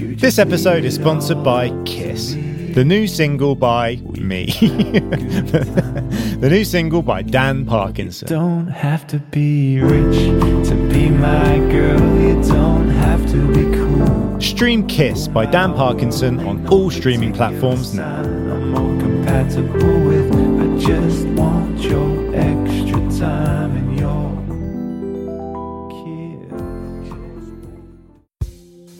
This episode is sponsored by Kiss, the new single by me. the new single by Dan Parkinson. Don't have to be rich to be my girl. You don't have to be cool. Stream Kiss by Dan Parkinson on all streaming platforms now.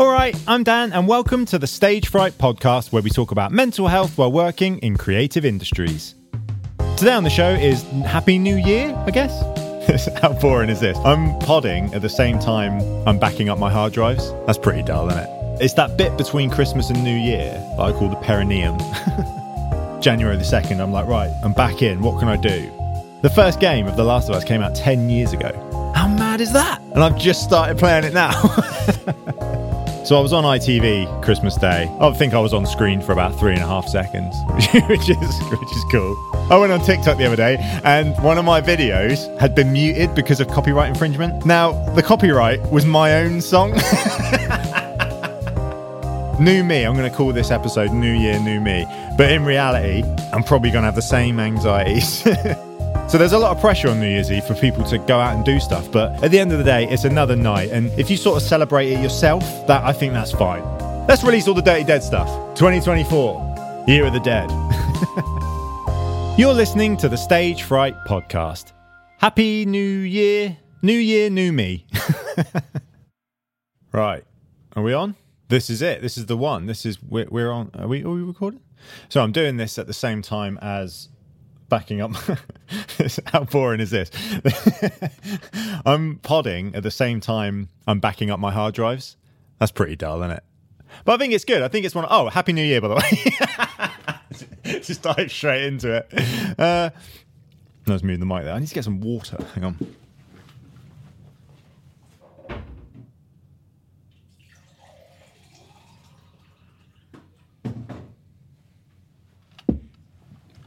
All right, I'm Dan, and welcome to the Stage Fright podcast, where we talk about mental health while working in creative industries. Today on the show is Happy New Year, I guess. How boring is this? I'm podding at the same time I'm backing up my hard drives. That's pretty dull, isn't it? It's that bit between Christmas and New Year that I call the perineum. January the 2nd, I'm like, right, I'm back in. What can I do? The first game of The Last of Us came out 10 years ago. How mad is that? And I've just started playing it now. So I was on ITV Christmas Day. I think I was on screen for about three and a half seconds, which is which is cool. I went on TikTok the other day, and one of my videos had been muted because of copyright infringement. Now the copyright was my own song. New me. I'm going to call this episode New Year, New Me. But in reality, I'm probably going to have the same anxieties. So there's a lot of pressure on New Year's Eve for people to go out and do stuff, but at the end of the day, it's another night, and if you sort of celebrate it yourself, that I think that's fine. Let's release all the Dirty Dead stuff. 2024, Year of the Dead. You're listening to the Stage Fright podcast. Happy New Year, New Year, New Me. right, are we on? This is it. This is the one. This is we're, we're on. Are we? Are we recording? So I'm doing this at the same time as backing up. How boring is this? I'm podding at the same time I'm backing up my hard drives. That's pretty dull, isn't it? But I think it's good. I think it's one. Oh, happy New Year, by the way. Just dive straight into it. Uh, let's move the mic there. I need to get some water. Hang on.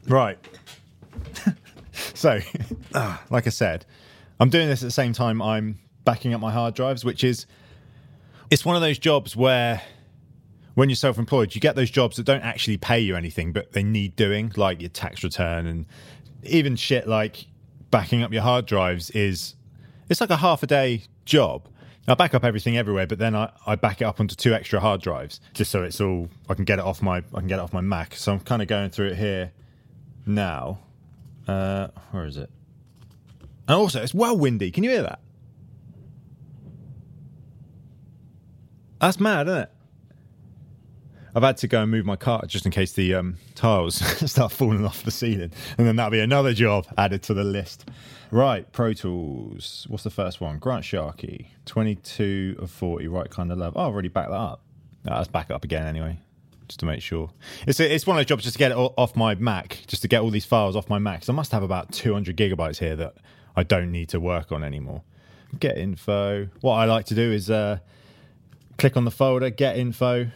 Right. So, ah, like I said, I'm doing this at the same time I'm backing up my hard drives, which is it's one of those jobs where when you're self-employed, you get those jobs that don't actually pay you anything, but they need doing, like your tax return and even shit like backing up your hard drives is it's like a half a day job. I back up everything everywhere, but then I, I back it up onto two extra hard drives just so it's all I can get it off my I can get it off my Mac. So I'm kind of going through it here now. Uh, where is it? And also, it's well windy. Can you hear that? That's mad, isn't it? I've had to go and move my car just in case the um, tiles start falling off the ceiling, and then that'll be another job added to the list. Right, Pro Tools. What's the first one? Grant Sharkey, twenty-two of forty. Right kind of love. Oh, I've already backed that up. No, back up again anyway just to make sure. It's a, it's one of those jobs just to get it off my Mac, just to get all these files off my Mac. So I must have about 200 gigabytes here that I don't need to work on anymore. Get info. What I like to do is uh, click on the folder, get info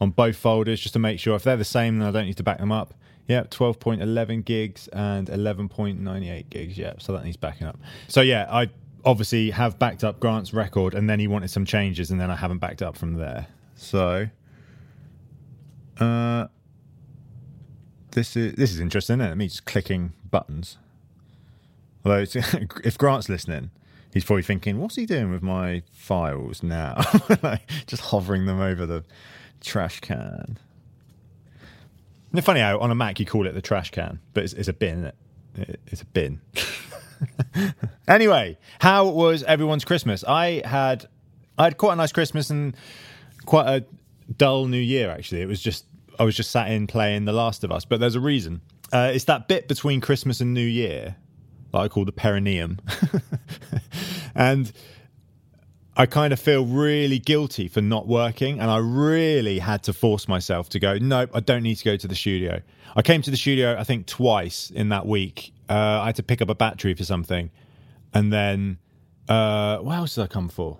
on both folders, just to make sure if they're the same, then I don't need to back them up. Yeah, 12.11 gigs and 11.98 gigs. Yeah, so that needs backing up. So yeah, I obviously have backed up Grant's record, and then he wanted some changes, and then I haven't backed up from there. So uh, this is this is interesting, isn't it? Me just clicking buttons. Although if Grant's listening, he's probably thinking, "What's he doing with my files now?" like, just hovering them over the trash can. Isn't funny how on a Mac you call it the trash can, but it's, it's a bin, isn't it? It's a bin. anyway, how was everyone's Christmas? I had I had quite a nice Christmas and quite a dull New Year. Actually, it was just I was just sat in playing The Last of Us, but there's a reason. Uh, it's that bit between Christmas and New Year that I call the perineum, and I kind of feel really guilty for not working, and I really had to force myself to go. Nope, I don't need to go to the studio. I came to the studio, I think, twice in that week. Uh, I had to pick up a battery for something, and then uh, what else did I come for?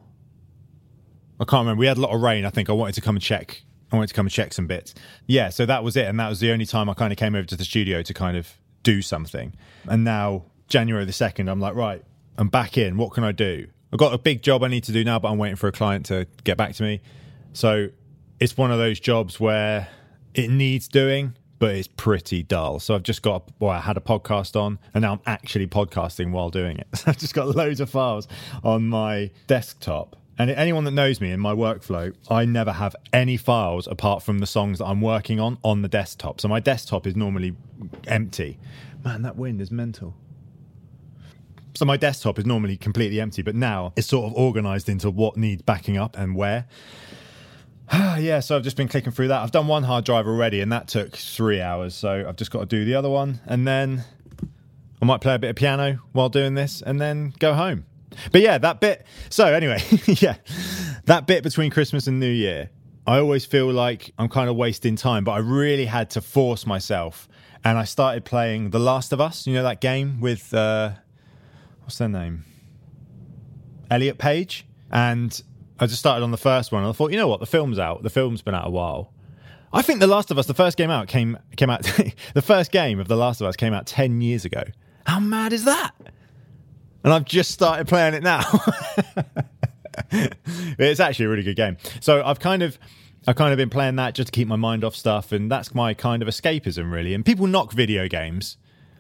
I can't remember. We had a lot of rain. I think I wanted to come and check. I wanted to come and check some bits. Yeah, so that was it, and that was the only time I kind of came over to the studio to kind of do something. And now January the second, I'm like, right, I'm back in. What can I do? I've got a big job I need to do now, but I'm waiting for a client to get back to me. So it's one of those jobs where it needs doing, but it's pretty dull. So I've just got, well, I had a podcast on and now I'm actually podcasting while doing it. So I've just got loads of files on my desktop. And anyone that knows me in my workflow, I never have any files apart from the songs that I'm working on on the desktop. So my desktop is normally empty. Man, that wind is mental. So my desktop is normally completely empty, but now it's sort of organized into what needs backing up and where. yeah, so I've just been clicking through that. I've done one hard drive already, and that took three hours. So I've just got to do the other one, and then I might play a bit of piano while doing this, and then go home. But yeah, that bit. So anyway, yeah, that bit between Christmas and New Year, I always feel like I'm kind of wasting time, but I really had to force myself, and I started playing The Last of Us. You know that game with uh, what's their name, Elliot Page, and I just started on the first one. And I thought, you know what, the film's out. The film's been out a while. I think The Last of Us, the first game out came came out. the first game of The Last of Us came out ten years ago. How mad is that? And I've just started playing it now. it's actually a really good game. So I've kind of. I've kind of been playing that just to keep my mind off stuff, and that's my kind of escapism, really. And people knock video games.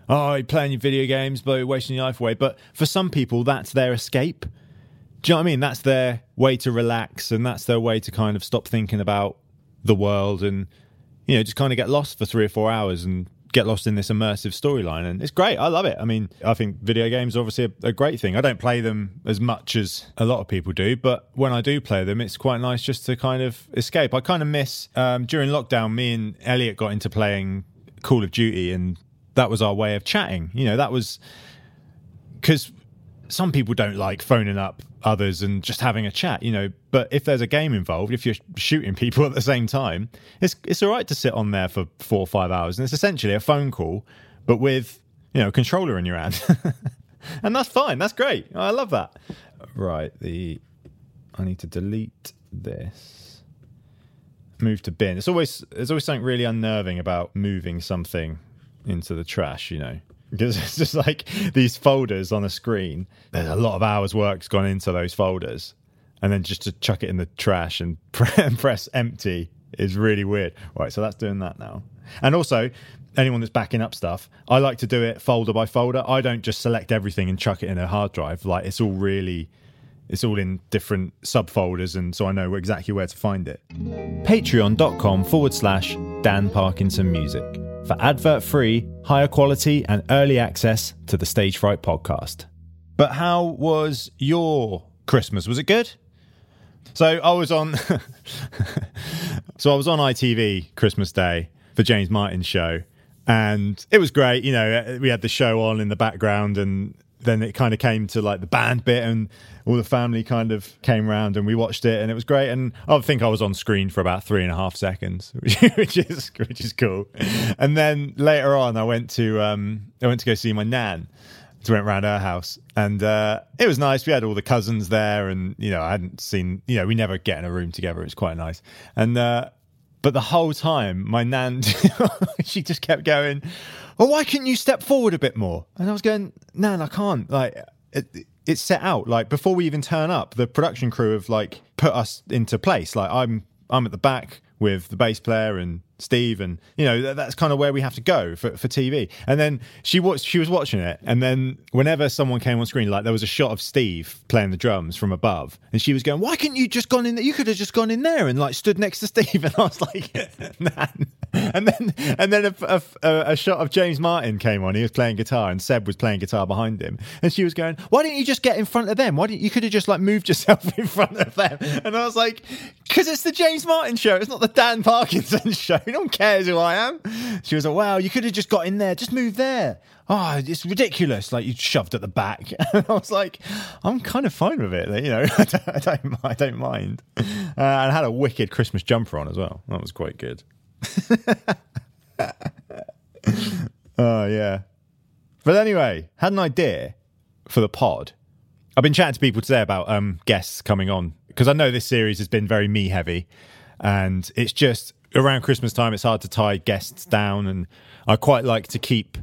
Oh, you're playing your video games, but you're wasting your life away. But for some people, that's their escape. Do you know what I mean? That's their way to relax, and that's their way to kind of stop thinking about the world and you know just kind of get lost for three or four hours and get lost in this immersive storyline and it's great. I love it. I mean i think video games are obviously a, a, great thing. I don't play them as much as a lot of people do but when i do play them it's quite nice just to kind of escape. I kind of miss um, during lockdown me and elliot got into playing call of duty and that was our way of chatting. You know that was because some people don't like phoning up others and just having a chat, you know. But if there's a game involved, if you're shooting people at the same time, it's it's all right to sit on there for four or five hours, and it's essentially a phone call, but with you know a controller in your hand, and that's fine. That's great. I love that. Right, the I need to delete this. Move to bin. It's always there's always something really unnerving about moving something into the trash, you know because it's just like these folders on a screen. There's a lot of hours work's gone into those folders, and then just to chuck it in the trash and press empty is really weird. Right, so that's doing that now. And also, anyone that's backing up stuff, I like to do it folder by folder. I don't just select everything and chuck it in a hard drive. Like it's all really it's all in different subfolders and so I know exactly where to find it. Patreon.com forward slash Dan Parkinson Music for advert free, higher quality, and early access to the Stage Fright podcast. But how was your Christmas? Was it good? So I was on So I was on ITV Christmas Day for James Martin's show and it was great, you know, we had the show on in the background and then it kind of came to like the band bit and all the family kind of came around and we watched it and it was great. And i think i was on screen for about three and a half seconds which is which is cool. And then later on i went to um i went to go see my nan so went around her house. And uh, it was nice. We had all the cousins there and you know i hadn't seen you know we never get in a room together. It's quite nice. And uh, but the whole time my nan she just kept going well, why couldn't you step forward a bit more? And I was going, Nan, I can't. Like, it, it's set out. Like before we even turn up, the production crew have like put us into place. Like I'm, I'm at the back with the bass player and Steve, and you know that's kind of where we have to go for, for TV. And then she was she was watching it, and then whenever someone came on screen, like there was a shot of Steve playing the drums from above, and she was going, "Why couldn't you just gone in there? You could have just gone in there and like stood next to Steve." And I was like, "Man." And then and then a, a, a, shot of James Martin came on. He was playing guitar, and Seb was playing guitar behind him, and she was going, "Why didn't you just get in front of them? Why didn't you could have just like moved yourself in front of them?" And I was like, "Because it's the James Martin show. It's not the Dan Parkinson show. No one cares who I am. She was like, wow, you could have just got in there. Just move there. Oh, it's ridiculous. Like you shoved at the back. And I was like, I'm kind of fine with it. You know, I don't, I don't, I don't mind. Uh, and I had a wicked Christmas jumper on as well. That was quite good. oh, yeah. But anyway, had an idea for the pod. I've been chatting to people today about um, guests coming on because I know this series has been very me heavy and it's just around Christmas time, it's hard to tie guests down, and I quite like to keep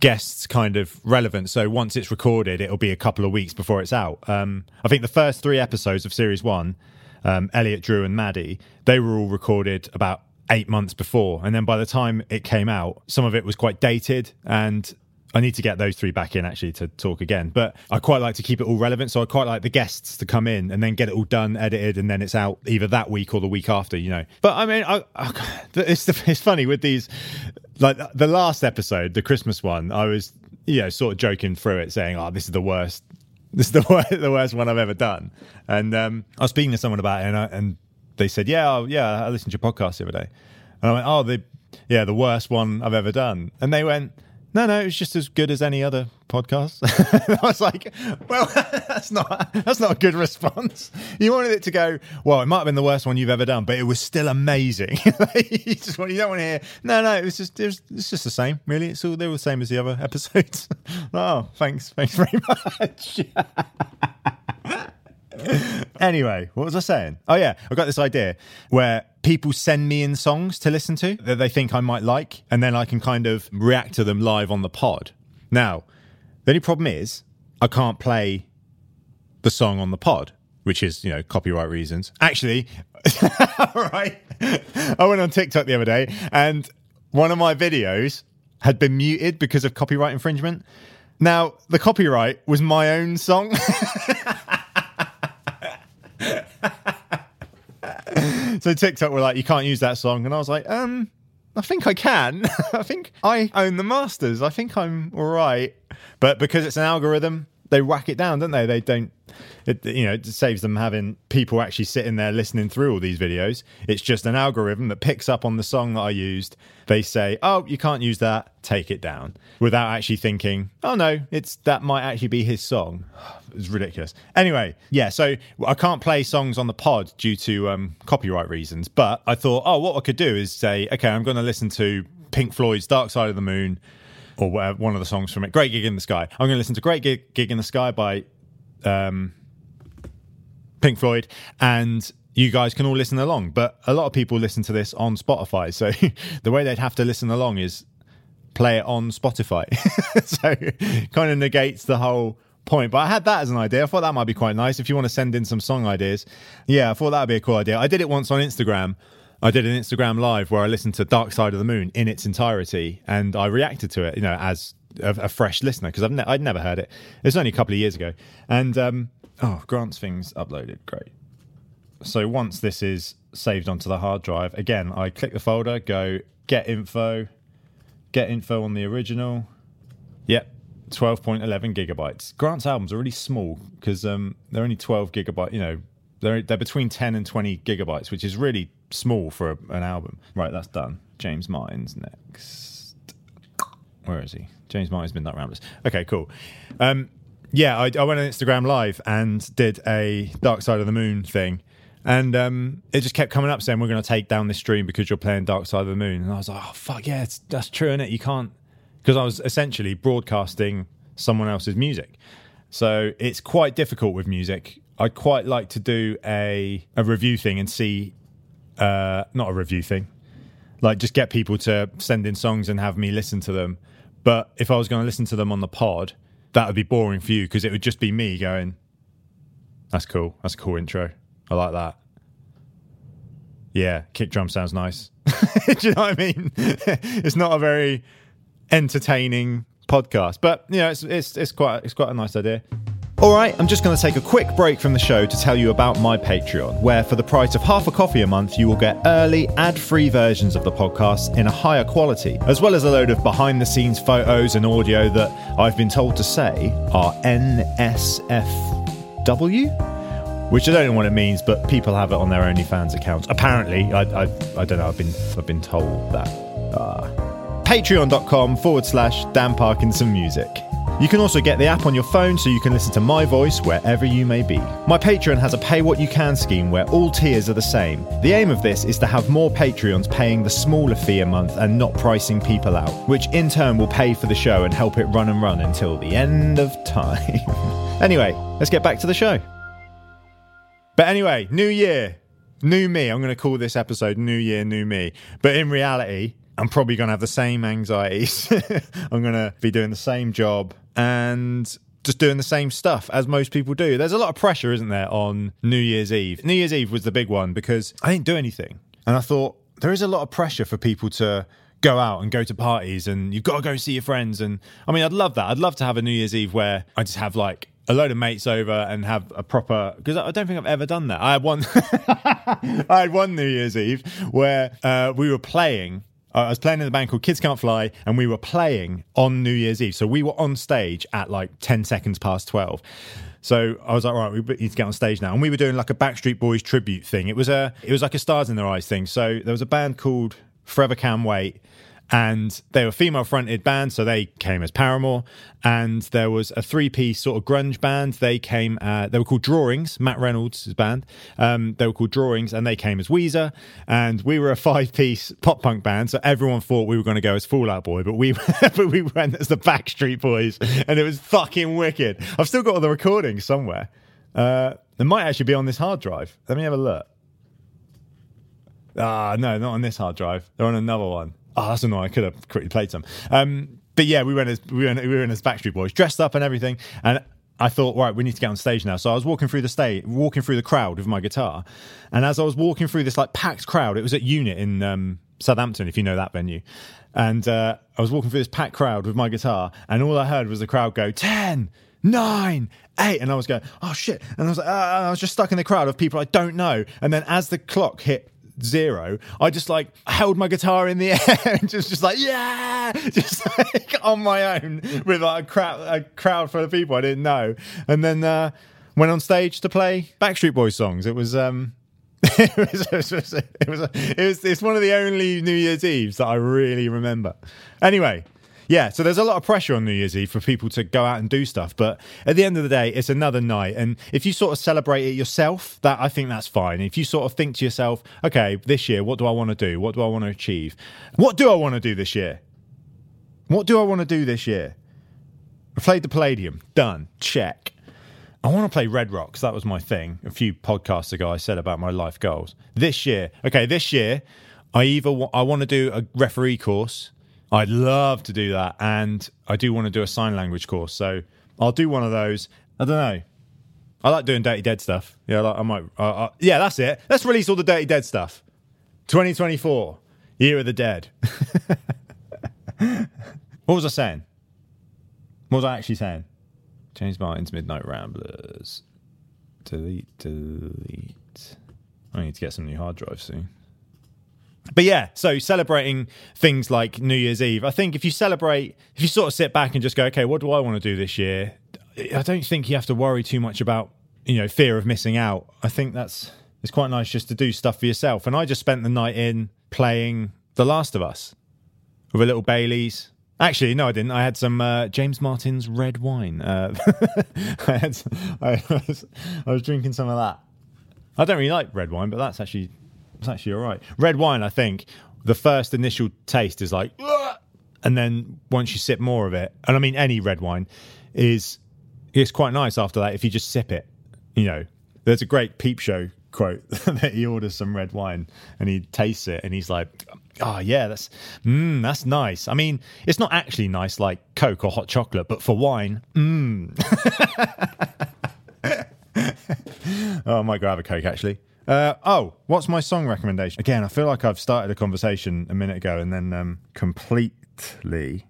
guests kind of relevant. So once it's recorded, it'll be a couple of weeks before it's out. Um, I think the first three episodes of series one um, Elliot, Drew, and Maddie, they were all recorded about eight months before. And then by the time it came out, some of it was quite dated and I need to get those three back in actually to talk again. But I quite like to keep it all relevant. So I quite like the guests to come in and then get it all done, edited, and then it's out either that week or the week after, you know. But I mean, I, I, it's, it's funny with these, like the last episode, the Christmas one, I was, you know, sort of joking through it saying, oh, this is the worst. This is the worst, the worst one I've ever done. And um, I was speaking to someone about it and, I, and they said, yeah, oh, yeah, I listened to your podcast the other day. And I went, oh, the, yeah, the worst one I've ever done. And they went, no, no, it's just as good as any other podcast. I was like, well, that's not that's not a good response. You wanted it to go, well, it might have been the worst one you've ever done, but it was still amazing. you just want, you don't want to hear, no, no, it was just it was, it's just the same, really. It's all they were the same as the other episodes. oh, thanks, thanks very much. anyway, what was I saying? Oh yeah, I got this idea where people send me in songs to listen to that they think I might like, and then I can kind of react to them live on the pod. Now, the only problem is I can't play the song on the pod, which is, you know, copyright reasons. Actually, right. I went on TikTok the other day and one of my videos had been muted because of copyright infringement. Now, the copyright was my own song. so TikTok were like, you can't use that song. And I was like, um, I think I can. I think I own the masters. I think I'm all right. But because it's an algorithm, they whack it down, don't they? They don't, it, you know, it saves them having people actually sitting there listening through all these videos. It's just an algorithm that picks up on the song that I used. They say, oh, you can't use that, take it down, without actually thinking, oh no, it's that might actually be his song. It's ridiculous. Anyway, yeah, so I can't play songs on the pod due to um, copyright reasons. But I thought, oh, what I could do is say, okay, I'm going to listen to Pink Floyd's Dark Side of the Moon or whatever, one of the songs from it. Great Gig in the Sky. I'm going to listen to Great Gig, Gig in the Sky by um, Pink Floyd, and you guys can all listen along. But a lot of people listen to this on Spotify, so the way they'd have to listen along is play it on Spotify. so kind of negates the whole point. But I had that as an idea. I thought that might be quite nice if you want to send in some song ideas. Yeah, I thought that would be a cool idea. I did it once on Instagram. I did an Instagram live where I listened to Dark Side of the Moon in its entirety and I reacted to it, you know, as a, a fresh listener because I've ne- I'd never heard it. It's only a couple of years ago. And um, oh, Grant's things uploaded. Great. So once this is saved onto the hard drive, again, I click the folder, go get info, get info on the original. Yep, 12.11 gigabytes. Grant's albums are really small because um, they're only 12 gigabyte. You know, they're they're between 10 and 20 gigabytes, which is really small for a, an album. Right, that's done. James Martin's next. Where is he? James Martin's been that Ramblers. Okay, cool. Um, yeah, I, I went on Instagram Live and did a Dark Side of the Moon thing. And um, it just kept coming up saying, We're going to take down this stream because you're playing Dark Side of the Moon. And I was like, Oh, fuck, yeah, that's true, is it? You can't. Because I was essentially broadcasting someone else's music. So it's quite difficult with music. I'd quite like to do a, a review thing and see, uh, not a review thing, like just get people to send in songs and have me listen to them. But if I was going to listen to them on the pod, that would be boring for you because it would just be me going, That's cool. That's a cool intro. I like that. Yeah, kick drum sounds nice. Do you know what I mean? it's not a very entertaining podcast, but you know, it's it's it's quite it's quite a nice idea. All right, I'm just going to take a quick break from the show to tell you about my Patreon, where for the price of half a coffee a month, you will get early, ad free versions of the podcast in a higher quality, as well as a load of behind the scenes photos and audio that I've been told to say are NSFW, which I don't know what it means, but people have it on their OnlyFans accounts. Apparently, I, I, I don't know, I've been, I've been told that. Uh, Patreon.com forward slash Dan Parkinson Music. You can also get the app on your phone so you can listen to my voice wherever you may be. My Patreon has a pay what you can scheme where all tiers are the same. The aim of this is to have more Patreons paying the smaller fee a month and not pricing people out, which in turn will pay for the show and help it run and run until the end of time. anyway, let's get back to the show. But anyway, new year, new me. I'm going to call this episode New Year, New Me. But in reality, I'm probably going to have the same anxieties. I'm going to be doing the same job. And just doing the same stuff as most people do. There's a lot of pressure, isn't there, on New Year's Eve? New Year's Eve was the big one because I didn't do anything. And I thought there is a lot of pressure for people to go out and go to parties and you've got to go see your friends. And I mean, I'd love that. I'd love to have a New Year's Eve where I just have like a load of mates over and have a proper because I don't think I've ever done that. I had one, I had one New Year's Eve where uh, we were playing. Uh, I was playing in the band called Kids Can't Fly, and we were playing on New Year's Eve. So we were on stage at like ten seconds past twelve. So I was like, right, we need to get on stage now, and we were doing like a Backstreet Boys tribute thing. It was a, it was like a Stars in Their Eyes thing. So there was a band called Forever Can Wait, and they were female fronted band so they came as paramore. And there was a three piece sort of grunge band. They came uh, they were called drawings. Matt reynolds' band. Um, they were called drawings and they came as weezer. And we were a five piece pop punk band so everyone thought we were going to go as Fall Out Boy but we but we went as the backstreet boys and it was fucking wicked. I've still got all the recordings somewhere. Uh, they might actually be on this hard drive. Let me have a look. Ah, no, not on this hard drive. They're on another one. That's annoying. I could have quickly played some. Um, but yeah, we went as we we were in as Backstreet Boys, dressed up and everything. And I thought, right, we need to get on stage now. So I was walking through the stage, walking through the crowd with my guitar. And as I was walking through this like packed crowd, it was at Unit in um, Southampton, if you know that venue. And uh, I was walking through this packed crowd with my guitar, and all I heard was the crowd go, 10, nine, eight. And I was going, oh shit. And I was like, ah, I was just stuck in the crowd of people I don't know. And then as the clock hit zero, I just like held my guitar in the air and just, just like, yeah, just like on my own with like a crowd, a crowd full of people I didn't know. And then uh, went on stage to play Backstreet Boys songs. It was, um, it was, it was, it was, it was, it's one of the only New Year's Eves that I really remember. Anyway, yeah, so there's a lot of pressure on New Year's Eve for people to go out and do stuff, but at the end of the day, it's another night. And if you sort of celebrate it yourself, that I think that's fine. If you sort of think to yourself, okay, this year, what do I want to do? What do I want to achieve? What do I want to do this year? What do I want to do this year? I played the Palladium, done, check. I want to play Red Rocks. That was my thing. A few podcasts ago, I said about my life goals. This year, okay, this year, I either wa- I want to do a referee course. I'd love to do that, and I do want to do a sign language course. So I'll do one of those. I don't know. I like doing Dirty Dead stuff. Yeah, I, like, I might. Yeah, that's it. Let's release all the Dirty Dead stuff. 2024, Year of the Dead. what was I saying? What was I actually saying? James Martin's Midnight Ramblers. Delete, delete. I need to get some new hard drives soon. But yeah, so celebrating things like New Year's Eve. I think if you celebrate, if you sort of sit back and just go, okay, what do I want to do this year? I don't think you have to worry too much about, you know, fear of missing out. I think that's it's quite nice just to do stuff for yourself. And I just spent the night in playing The Last of Us with a little Bailey's. Actually, no, I didn't. I had some uh, James Martin's red wine. Uh, I, had, I, was, I was drinking some of that. I don't really like red wine, but that's actually it's actually all right. Red wine, I think, the first initial taste is like, "Ugh," and then once you sip more of it, and I mean any red wine, is it's quite nice after that if you just sip it. You know, there's a great peep show quote that he orders some red wine and he tastes it and he's like, oh yeah, that's mm, that's nice. I mean, it's not actually nice like Coke or hot chocolate, but for wine, mm. oh, I might have a Coke actually. Uh, oh, what's my song recommendation? Again, I feel like I've started a conversation a minute ago and then um, completely.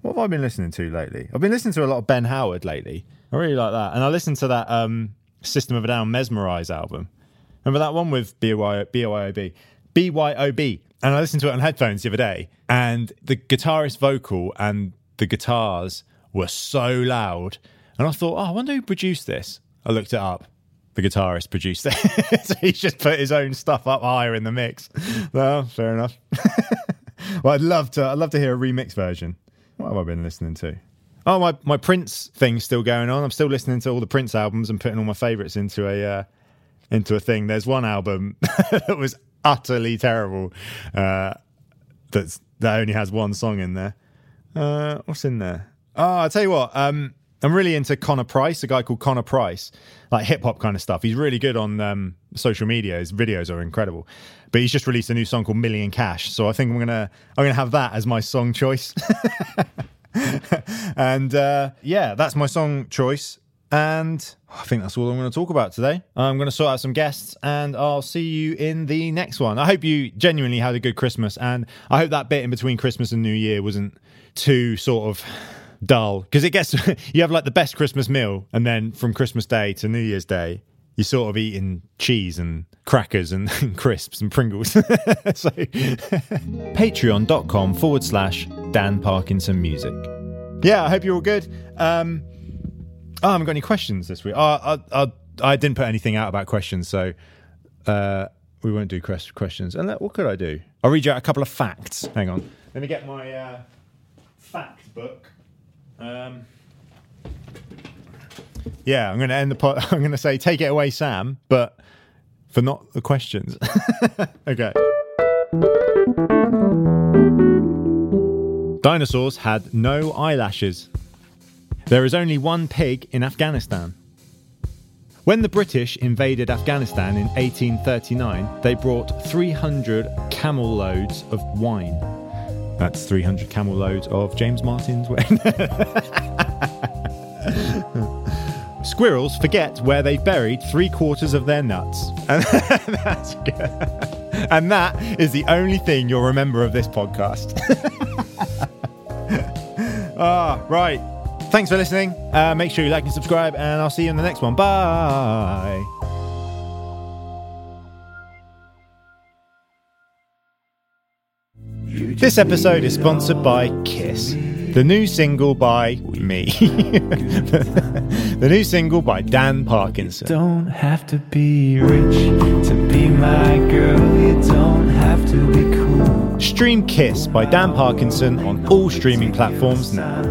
What have I been listening to lately? I've been listening to a lot of Ben Howard lately. I really like that, and I listened to that um, System of a Down Mezmerize album. Remember that one with BYO, BYOB? BYOB. And I listened to it on headphones the other day, and the guitarist vocal and the guitars were so loud. And I thought, oh, I wonder who produced this. I looked it up. The guitarist produced it. so he's just put his own stuff up higher in the mix. Well, fair enough. well, I'd love to. I'd love to hear a remix version. What have I been listening to? Oh, my my Prince thing's still going on. I'm still listening to all the Prince albums and putting all my favourites into a uh, into a thing. There's one album that was utterly terrible. Uh, that's that only has one song in there. Uh, what's in there? Oh, I'll tell you what. Um, I'm really into Connor Price, a guy called Connor Price, like hip hop kind of stuff. He's really good on um, social media. His videos are incredible. But he's just released a new song called Million Cash. So I think I'm gonna I'm gonna have that as my song choice. and uh, yeah, that's my song choice. And I think that's all I'm going to talk about today. I'm going to sort out some guests and I'll see you in the next one. I hope you genuinely had a good Christmas. And I hope that bit in between Christmas and New Year wasn't too sort of dull because it gets, you have like the best Christmas meal. And then from Christmas Day to New Year's Day, you're sort of eating cheese and crackers and, crisps and Pringles. so, patreon.com forward slash Dan Parkinson Music. Yeah, I hope you're all good. Um, oh, I haven't got any questions this week. I, I, I, I didn't put anything out about questions, so uh, we won't do questions. And what could I do? I'll read you out a couple of facts. Hang on. Let me get my uh, fact book. Um, yeah, I'm going to end the pot. I'm going to say, take it away, Sam, but for not the questions. okay. Dinosaurs had no eyelashes. There is only one pig in Afghanistan. When the British invaded Afghanistan in 1839, they brought 300 camel loads of wine. That's 300 camel loads of James Martin's. Squirrels forget where they buried three quarters of their nuts. And that's good. And that is the only thing you'll remember of this podcast. ah, right. Thanks for listening. Uh, make sure you like and subscribe, and I'll see you in the next one. Bye. This episode is sponsored by Kiss, the new single by me. the new single by Dan Parkinson. Don't have to be rich to be my girl. You don't have to be cool. Stream Kiss by Dan Parkinson on all streaming platforms now.